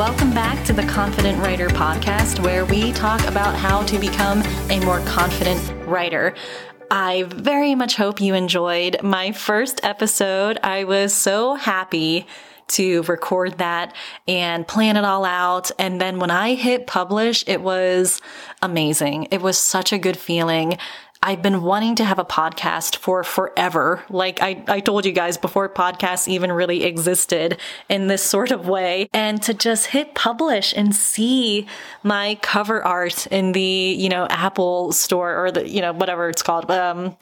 welcome back to the Confident Writer podcast, where we talk about how to become a more confident writer. I very much hope you enjoyed my first episode. I was so happy to record that and plan it all out. And then when I hit publish, it was amazing. It was such a good feeling. I've been wanting to have a podcast for forever. Like I, I told you guys before podcasts even really existed in this sort of way. And to just hit publish and see my cover art in the, you know, Apple store or the, you know, whatever it's called. Um,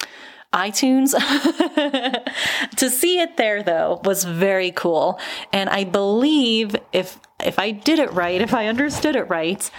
iTunes. to see it there though was very cool. And I believe if if I did it right, if I understood it right,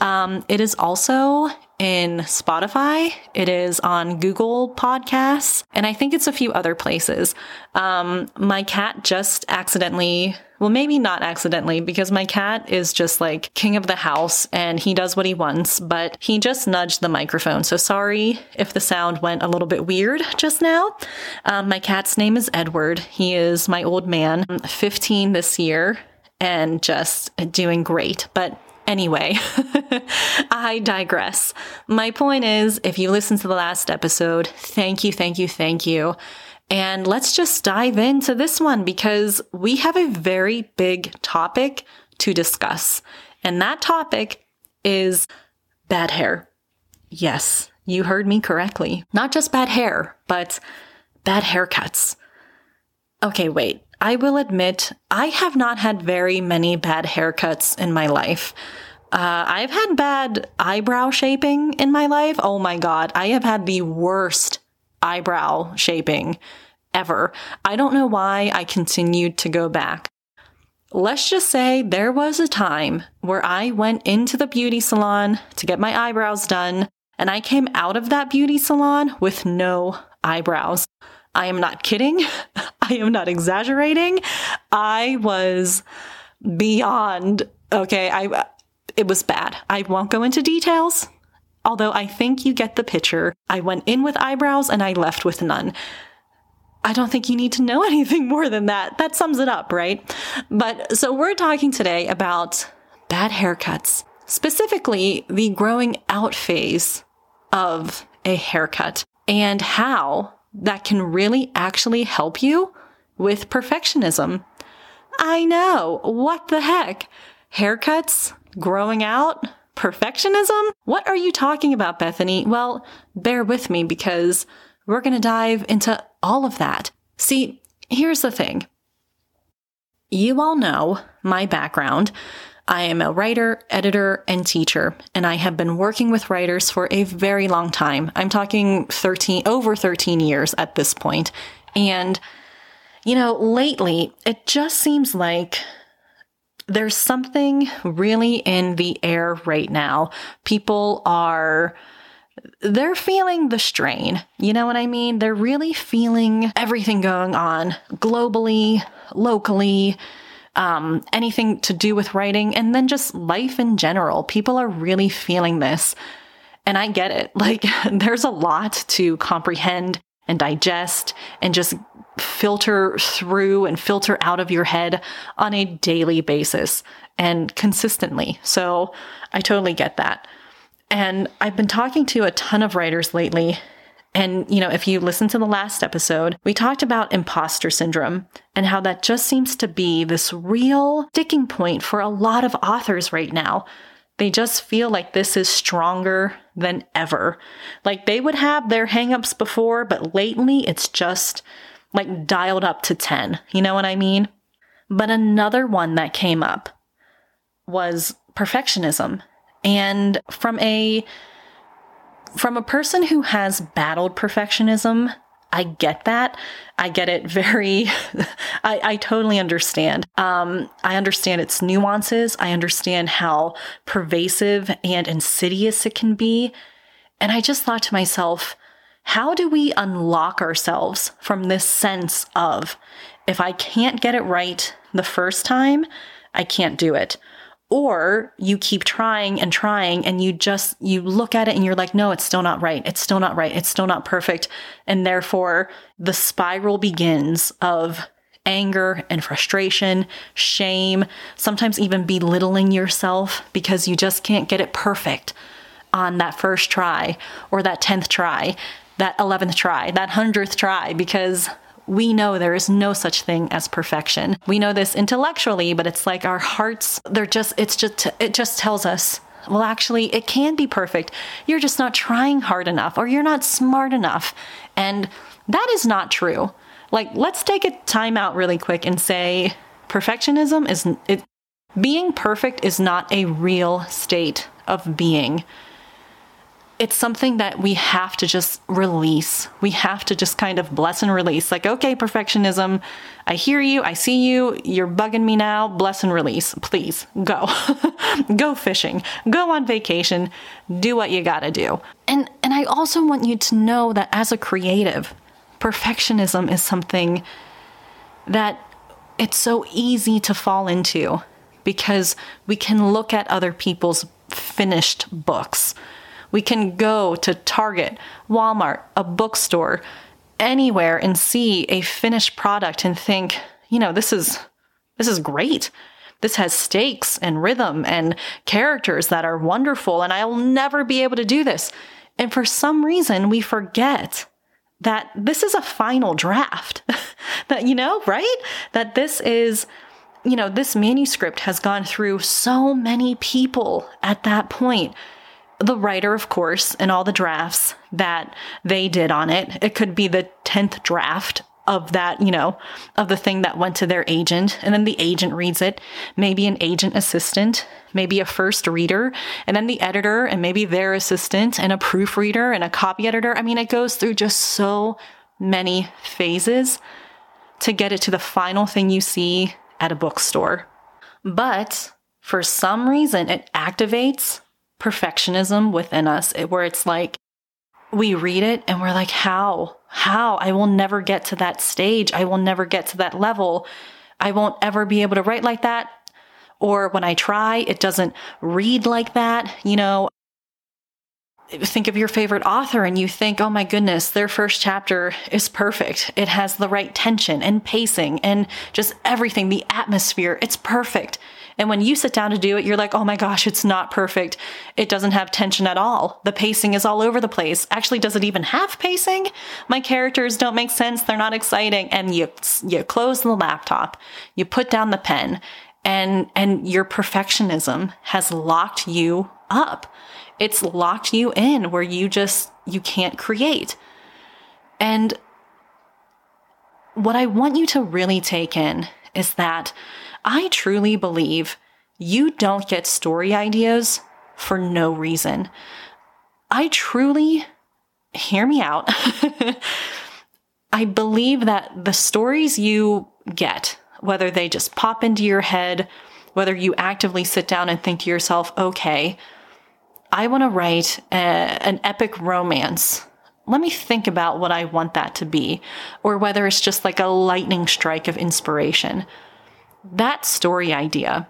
um, it is also in Spotify. It is on Google Podcasts, and I think it's a few other places. Um, my cat just accidentally, well, maybe not accidentally, because my cat is just like king of the house and he does what he wants, but he just nudged the microphone. So sorry if the sound went a little bit weird just now. Um, my cat's name is Edward. He is my old man, 15 this year and just doing great. But Anyway, I digress. My point is if you listened to the last episode, thank you, thank you, thank you. And let's just dive into this one because we have a very big topic to discuss. And that topic is bad hair. Yes, you heard me correctly. Not just bad hair, but bad haircuts. Okay, wait. I will admit, I have not had very many bad haircuts in my life. Uh, I've had bad eyebrow shaping in my life. Oh my God. I have had the worst eyebrow shaping ever. I don't know why I continued to go back. Let's just say there was a time where I went into the beauty salon to get my eyebrows done, and I came out of that beauty salon with no eyebrows. I am not kidding. I am not exaggerating. I was beyond okay. I it was bad. I won't go into details, although I think you get the picture. I went in with eyebrows and I left with none. I don't think you need to know anything more than that. That sums it up, right? But so we're talking today about bad haircuts, specifically the growing out phase of a haircut and how that can really actually help you with perfectionism. I know. What the heck? Haircuts, growing out, perfectionism? What are you talking about, Bethany? Well, bear with me because we're going to dive into all of that. See, here's the thing. You all know my background. I am a writer, editor, and teacher, and I have been working with writers for a very long time. I'm talking 13, over 13 years at this point. And, you know, lately, it just seems like there's something really in the air right now. People are they're feeling the strain. You know what I mean? They're really feeling everything going on globally, locally, um, anything to do with writing, and then just life in general. People are really feeling this. And I get it. Like, there's a lot to comprehend and digest and just filter through and filter out of your head on a daily basis and consistently. So I totally get that. And I've been talking to a ton of writers lately. And, you know, if you listen to the last episode, we talked about imposter syndrome and how that just seems to be this real sticking point for a lot of authors right now. They just feel like this is stronger than ever. Like they would have their hangups before, but lately it's just like dialed up to 10. You know what I mean? But another one that came up was perfectionism. And from a from a person who has battled perfectionism, I get that. I get it very, I, I, totally understand. Um, I understand its nuances. I understand how pervasive and insidious it can be. And I just thought to myself, how do we unlock ourselves from this sense of if I can't get it right the first time, I can't do it? Or you keep trying and trying and you just, you look at it and you're like, no, it's still not right. It's still not right. It's still not perfect. And therefore the spiral begins of anger and frustration, shame, sometimes even belittling yourself because you just can't get it perfect on that first try or that 10th try, that 11th try, that 100th try, because we know there is no such thing as perfection. We know this intellectually, but it's like our hearts, they're just, it's just, it just tells us, well, actually, it can be perfect. You're just not trying hard enough or you're not smart enough. And that is not true. Like, let's take a time out really quick and say perfectionism is, it, being perfect is not a real state of being it's something that we have to just release. We have to just kind of bless and release. Like, okay, perfectionism, I hear you, I see you, you're bugging me now. Bless and release. Please go. go fishing. Go on vacation. Do what you gotta do. And and I also want you to know that as a creative, perfectionism is something that it's so easy to fall into because we can look at other people's finished books we can go to Target, Walmart, a bookstore, anywhere and see a finished product and think, you know, this is this is great. This has stakes and rhythm and characters that are wonderful and I'll never be able to do this. And for some reason we forget that this is a final draft. that you know, right? That this is you know, this manuscript has gone through so many people at that point the writer, of course, and all the drafts that they did on it. It could be the 10th draft of that, you know, of the thing that went to their agent. And then the agent reads it, maybe an agent assistant, maybe a first reader, and then the editor, and maybe their assistant, and a proofreader, and a copy editor. I mean, it goes through just so many phases to get it to the final thing you see at a bookstore. But for some reason, it activates perfectionism within us where it's like we read it and we're like, how? How? I will never get to that stage. I will never get to that level. I won't ever be able to write like that. Or when I try, it doesn't read like that. You know, think of your favorite author and you think, oh my goodness, their first chapter is perfect. It has the right tension and pacing and just everything, the atmosphere. It's perfect. And when you sit down to do it, you're like, oh my gosh, it's not perfect. It doesn't have tension at all. The pacing is all over the place. Actually, does it even have pacing? My characters don't make sense. They're not exciting. And you, you close the laptop, you put down the pen, and, and your perfectionism has locked you up. It's locked you in where you just, you can't create. And what I want you to really take in is that I truly believe you don't get story ideas for no reason. I truly, hear me out. I believe that the stories you get, whether they just pop into your head, whether you actively sit down and think to yourself, okay, I want to write a, an epic romance. Let me think about what I want that to be, or whether it's just like a lightning strike of inspiration that story idea,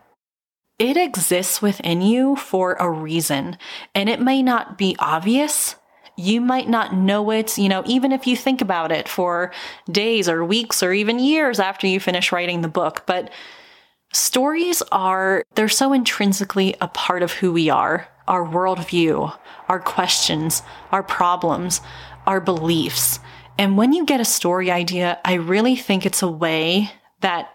it exists within you for a reason. And it may not be obvious. You might not know it, you know, even if you think about it for days or weeks or even years after you finish writing the book. But stories are, they're so intrinsically a part of who we are our worldview, our questions, our problems, our beliefs. And when you get a story idea, I really think it's a way that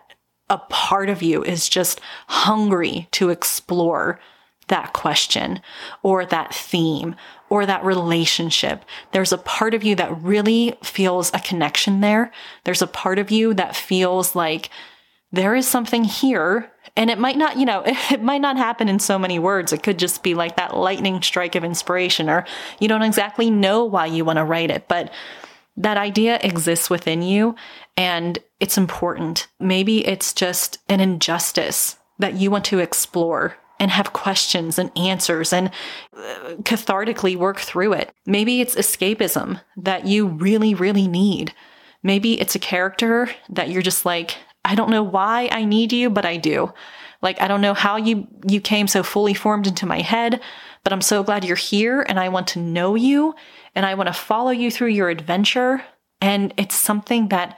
a part of you is just hungry to explore that question or that theme or that relationship. There's a part of you that really feels a connection there. There's a part of you that feels like there is something here. And it might not, you know, it might not happen in so many words. It could just be like that lightning strike of inspiration, or you don't exactly know why you want to write it, but that idea exists within you and it's important. Maybe it's just an injustice that you want to explore and have questions and answers and uh, cathartically work through it. Maybe it's escapism that you really, really need. Maybe it's a character that you're just like, I don't know why I need you, but I do. Like, I don't know how you, you came so fully formed into my head, but I'm so glad you're here and I want to know you and I want to follow you through your adventure. And it's something that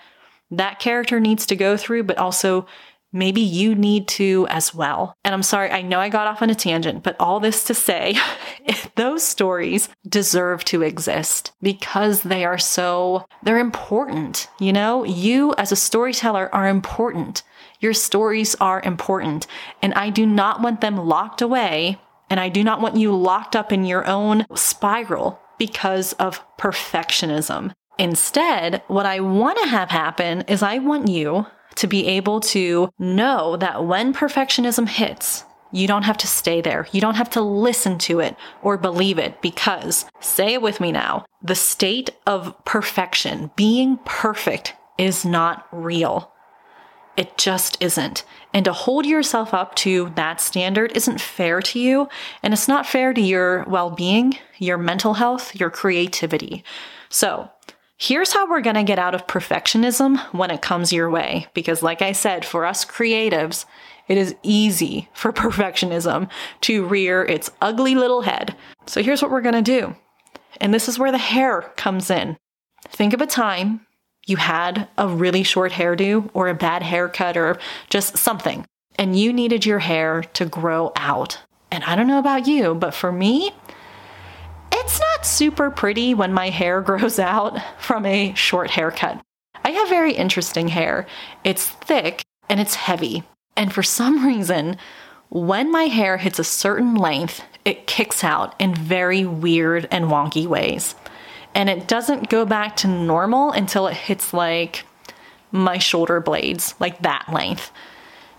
that character needs to go through, but also maybe you need to as well. And I'm sorry, I know I got off on a tangent, but all this to say, those stories deserve to exist because they are so, they're important. You know, you as a storyteller are important. Your stories are important. And I do not want them locked away. And I do not want you locked up in your own spiral because of perfectionism. Instead, what I want to have happen is I want you to be able to know that when perfectionism hits, you don't have to stay there. You don't have to listen to it or believe it because, say it with me now, the state of perfection, being perfect, is not real. It just isn't. And to hold yourself up to that standard isn't fair to you. And it's not fair to your well being, your mental health, your creativity. So, Here's how we're going to get out of perfectionism when it comes your way. Because, like I said, for us creatives, it is easy for perfectionism to rear its ugly little head. So, here's what we're going to do. And this is where the hair comes in. Think of a time you had a really short hairdo or a bad haircut or just something, and you needed your hair to grow out. And I don't know about you, but for me, it's not super pretty when my hair grows out from a short haircut. I have very interesting hair. It's thick and it's heavy. And for some reason, when my hair hits a certain length, it kicks out in very weird and wonky ways. And it doesn't go back to normal until it hits like my shoulder blades, like that length.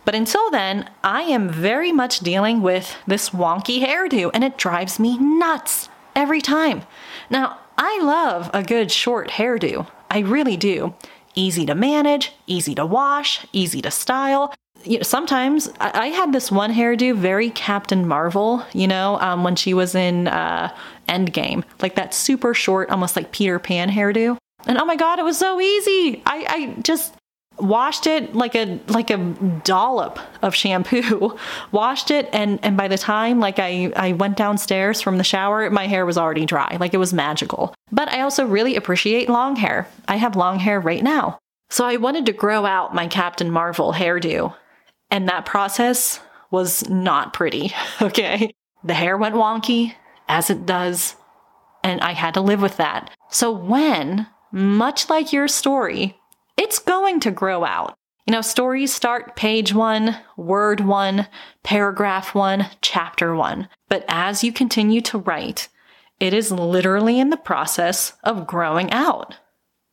But until then, I am very much dealing with this wonky hairdo and it drives me nuts every time. Now, I love a good short hairdo. I really do. Easy to manage, easy to wash, easy to style. You know, sometimes I, I had this one hairdo very Captain Marvel, you know, um, when she was in uh, Endgame, like that super short, almost like Peter Pan hairdo. And oh my God, it was so easy. I, I just washed it like a like a dollop of shampoo washed it and and by the time like I I went downstairs from the shower my hair was already dry like it was magical but I also really appreciate long hair I have long hair right now so I wanted to grow out my Captain Marvel hairdo and that process was not pretty okay the hair went wonky as it does and I had to live with that so when much like your story it's going to grow out. You know, stories start page one, word one, paragraph one, chapter one. But as you continue to write, it is literally in the process of growing out,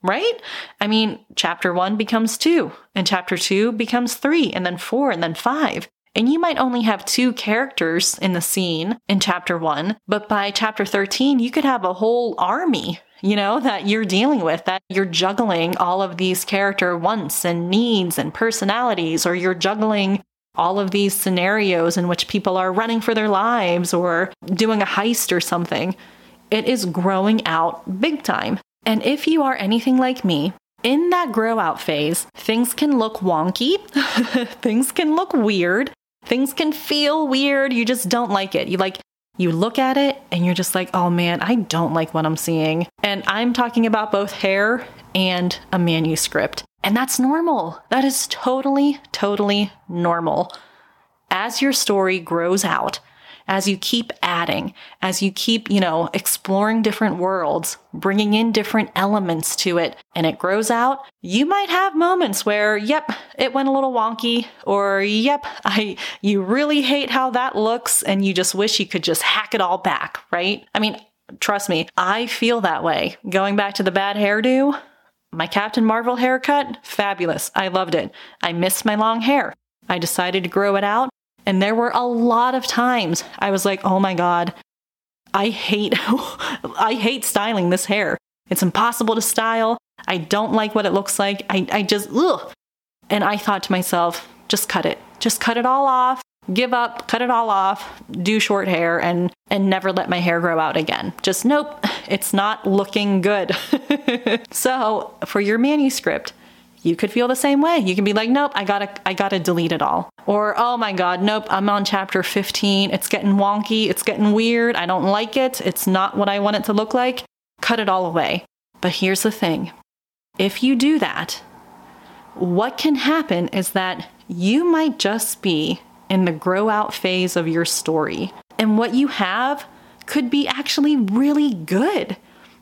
right? I mean, chapter one becomes two, and chapter two becomes three, and then four, and then five. And you might only have two characters in the scene in chapter one, but by chapter 13, you could have a whole army you know, that you're dealing with, that you're juggling all of these character wants and needs and personalities, or you're juggling all of these scenarios in which people are running for their lives or doing a heist or something. It is growing out big time. And if you are anything like me, in that grow out phase, things can look wonky, things can look weird, things can feel weird. You just don't like it. You like, you look at it and you're just like, oh man, I don't like what I'm seeing. And I'm talking about both hair and a manuscript. And that's normal. That is totally, totally normal. As your story grows out, as you keep adding, as you keep, you know, exploring different worlds, bringing in different elements to it, and it grows out, you might have moments where, yep, it went a little wonky, or yep, I, you really hate how that looks, and you just wish you could just hack it all back, right? I mean, trust me, I feel that way. Going back to the bad hairdo, my Captain Marvel haircut, fabulous. I loved it. I missed my long hair. I decided to grow it out. And there were a lot of times I was like, oh my God, I hate, I hate styling this hair. It's impossible to style. I don't like what it looks like. I, I just, ugh. And I thought to myself, just cut it. Just cut it all off. Give up, cut it all off, do short hair and and never let my hair grow out again. Just nope, it's not looking good. so, for your manuscript, you could feel the same way. You can be like, nope, I gotta, I gotta delete it all. Or, oh my God, nope, I'm on chapter 15. It's getting wonky. It's getting weird. I don't like it. It's not what I want it to look like. Cut it all away. But here's the thing if you do that, what can happen is that you might just be in the grow out phase of your story. And what you have could be actually really good.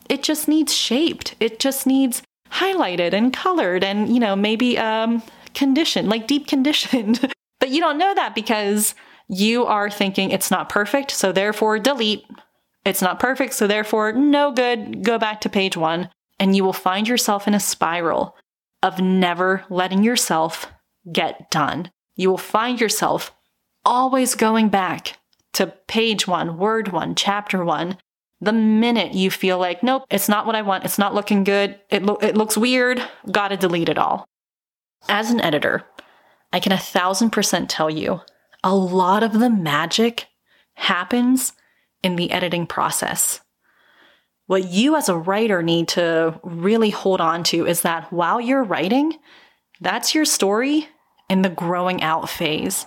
It just needs shaped. It just needs highlighted and colored and, you know, maybe um, conditioned, like deep conditioned. but you don't know that because you are thinking it's not perfect, so therefore delete. It's not perfect, so therefore no good, go back to page one. And you will find yourself in a spiral of never letting yourself get done. You will find yourself always going back to page one, word one, chapter one. The minute you feel like, nope, it's not what I want, it's not looking good, it, lo- it looks weird, gotta delete it all. As an editor, I can a thousand percent tell you a lot of the magic happens in the editing process. What you as a writer need to really hold on to is that while you're writing, that's your story in the growing out phase.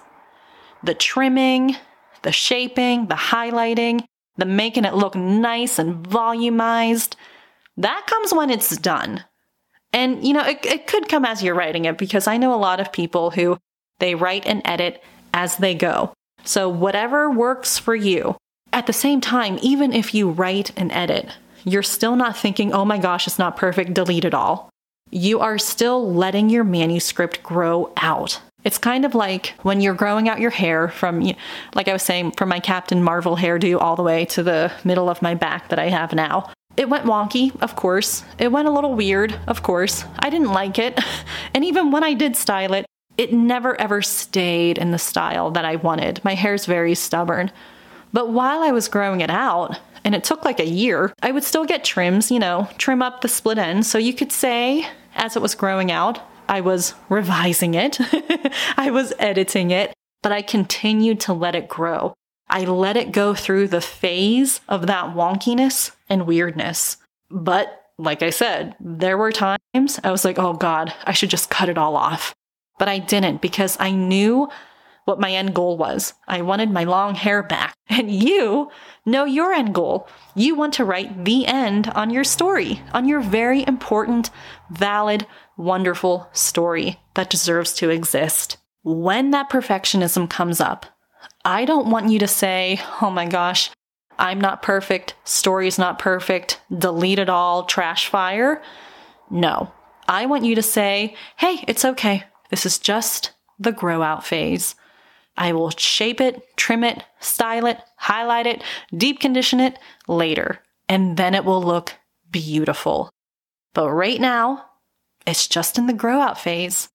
The trimming, the shaping, the highlighting, the making it look nice and volumized, that comes when it's done. And, you know, it, it could come as you're writing it because I know a lot of people who they write and edit as they go. So, whatever works for you. At the same time, even if you write and edit, you're still not thinking, oh my gosh, it's not perfect, delete it all. You are still letting your manuscript grow out. It's kind of like when you're growing out your hair from, like I was saying, from my Captain Marvel hairdo all the way to the middle of my back that I have now. It went wonky, of course. It went a little weird, of course. I didn't like it. And even when I did style it, it never ever stayed in the style that I wanted. My hair's very stubborn. But while I was growing it out, and it took like a year, I would still get trims, you know, trim up the split ends. So you could say, as it was growing out, I was revising it, I was editing it, but I continued to let it grow. I let it go through the phase of that wonkiness and weirdness. But like I said, there were times I was like, oh God, I should just cut it all off. But I didn't because I knew what my end goal was. I wanted my long hair back. And you know your end goal. You want to write the end on your story, on your very important, valid, wonderful story that deserves to exist. When that perfectionism comes up, I don't want you to say, oh my gosh, I'm not perfect, story's not perfect, delete it all, trash fire. No. I want you to say, hey, it's okay. This is just the grow out phase. I will shape it, trim it, style it, highlight it, deep condition it later, and then it will look beautiful. But right now, it's just in the grow out phase.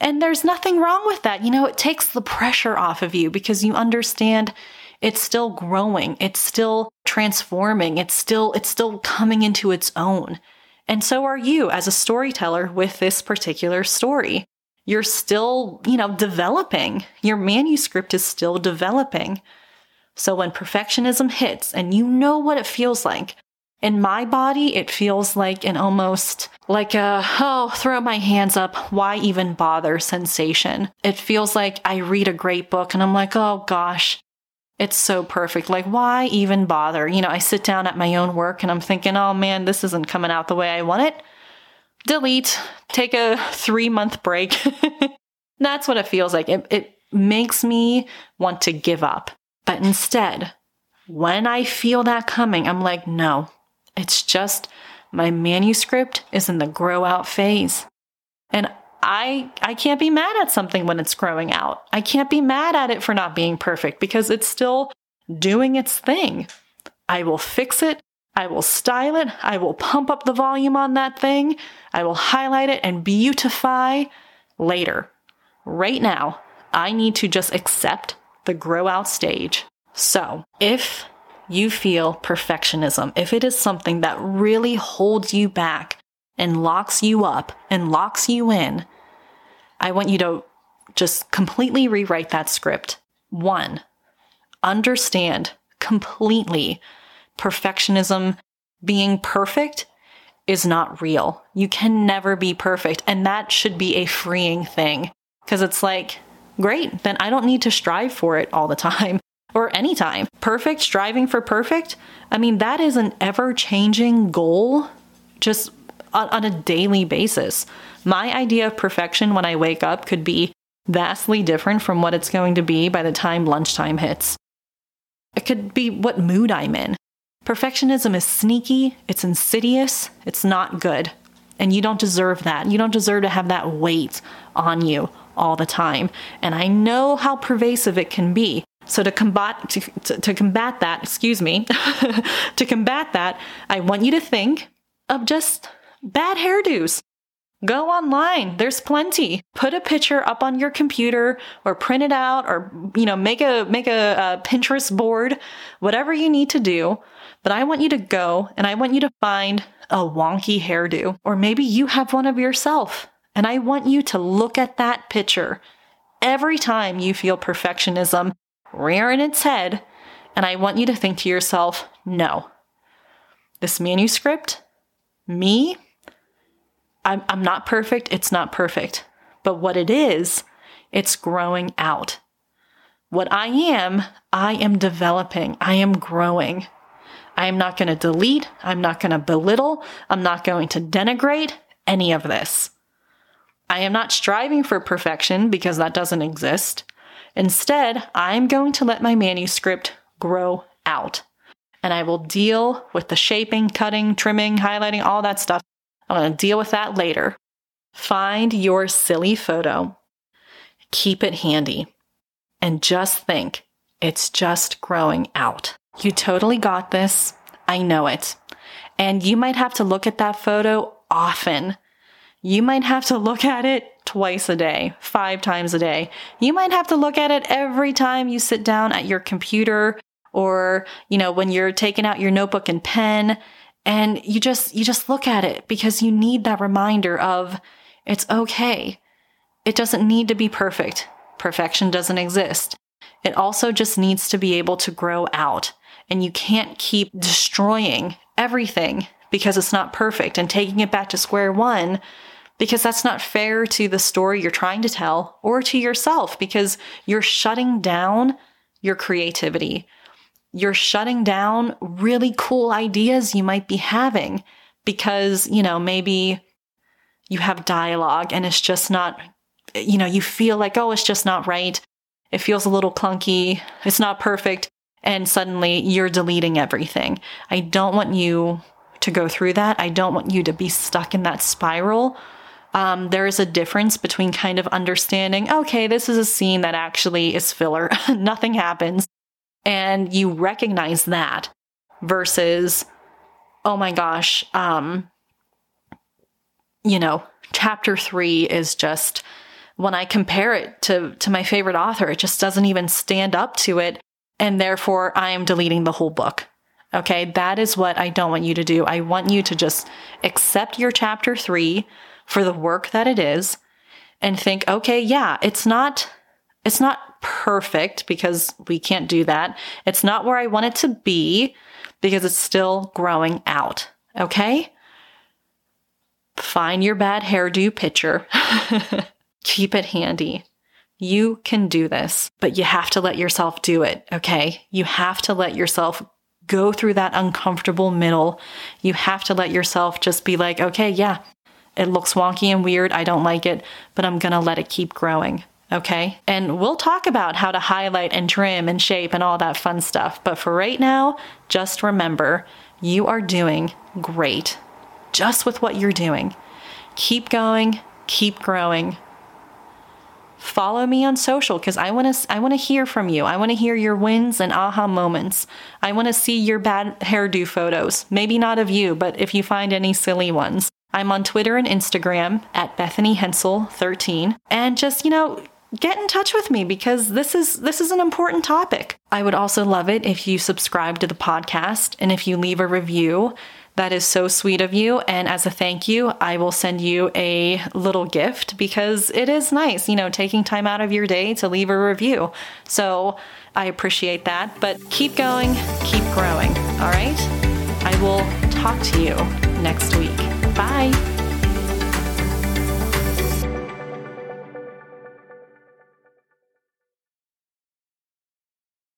And there's nothing wrong with that. You know, it takes the pressure off of you because you understand it's still growing, it's still transforming, it's still it's still coming into its own. And so are you as a storyteller with this particular story you're still, you know, developing. Your manuscript is still developing. So when perfectionism hits and you know what it feels like, in my body, it feels like an almost like a, oh, throw my hands up, why even bother sensation. It feels like I read a great book and I'm like, oh gosh, it's so perfect. Like, why even bother? You know, I sit down at my own work and I'm thinking, oh man, this isn't coming out the way I want it delete, take a three month break. That's what it feels like. It, it makes me want to give up. But instead, when I feel that coming, I'm like, no, it's just my manuscript is in the grow out phase. And I I can't be mad at something when it's growing out. I can't be mad at it for not being perfect because it's still doing its thing. I will fix it. I will style it. I will pump up the volume on that thing. I will highlight it and beautify later. Right now, I need to just accept the grow out stage. So, if you feel perfectionism, if it is something that really holds you back and locks you up and locks you in, I want you to just completely rewrite that script. One, understand completely perfectionism, being perfect is not real. You can never be perfect. And that should be a freeing thing because it's like, great, then I don't need to strive for it all the time or anytime. Perfect, striving for perfect. I mean, that is an ever changing goal. Just on, on a daily basis. My idea of perfection when I wake up could be vastly different from what it's going to be by the time lunchtime hits. It could be what mood I'm in. Perfectionism is sneaky, it's insidious, it's not good. And you don't deserve that. You don't deserve to have that weight on you all the time. And I know how pervasive it can be. So to combat to, to, to combat that, excuse me, to combat that, I want you to think of just bad hairdos. Go online. There's plenty. Put a picture up on your computer or print it out or you know make a make a, a Pinterest board, whatever you need to do. But I want you to go and I want you to find a wonky hairdo or maybe you have one of yourself. And I want you to look at that picture every time you feel perfectionism rearing its head and I want you to think to yourself, "No. This manuscript, me, I'm, I'm not perfect. It's not perfect. But what it is, it's growing out. What I am, I am developing. I am growing. I am not going to delete. I'm not going to belittle. I'm not going to denigrate any of this. I am not striving for perfection because that doesn't exist. Instead, I am going to let my manuscript grow out. And I will deal with the shaping, cutting, trimming, highlighting, all that stuff I'm going to deal with that later. Find your silly photo, keep it handy, and just think it's just growing out. You totally got this. I know it. And you might have to look at that photo often. You might have to look at it twice a day, five times a day. You might have to look at it every time you sit down at your computer or, you know, when you're taking out your notebook and pen and you just you just look at it because you need that reminder of it's okay. It doesn't need to be perfect. Perfection doesn't exist. It also just needs to be able to grow out and you can't keep destroying everything because it's not perfect. And taking it back to square one because that's not fair to the story you're trying to tell or to yourself because you're shutting down your creativity you're shutting down really cool ideas you might be having because, you know, maybe you have dialogue and it's just not, you know, you feel like, oh, it's just not right. It feels a little clunky. It's not perfect. And suddenly you're deleting everything. I don't want you to go through that. I don't want you to be stuck in that spiral. Um, there is a difference between kind of understanding, okay, this is a scene that actually is filler. Nothing happens and you recognize that versus oh my gosh um you know chapter 3 is just when i compare it to to my favorite author it just doesn't even stand up to it and therefore i am deleting the whole book okay that is what i don't want you to do i want you to just accept your chapter 3 for the work that it is and think okay yeah it's not it's not perfect because we can't do that. It's not where I want it to be because it's still growing out. Okay? Find your bad hairdo picture. Keep it handy. You can do this, but you have to let yourself do it. Okay? You have to let yourself go through that uncomfortable middle. You have to let yourself just be like, okay, yeah, it looks wonky and weird. I don't like it, but I'm going to let it keep growing. Okay. And we'll talk about how to highlight and trim and shape and all that fun stuff. But for right now, just remember you are doing great just with what you're doing. Keep going, keep growing. Follow me on social because I want to I want to hear from you. I want to hear your wins and aha moments. I want to see your bad hairdo photos. Maybe not of you, but if you find any silly ones. I'm on Twitter and Instagram at Bethany Hensel 13. And just, you know, get in touch with me because this is this is an important topic. I would also love it if you subscribe to the podcast and if you leave a review. That is so sweet of you. And as a thank you, I will send you a little gift because it is nice, you know, taking time out of your day to leave a review. So I appreciate that. But keep going, keep growing. All right? I will talk to you next week. Bye.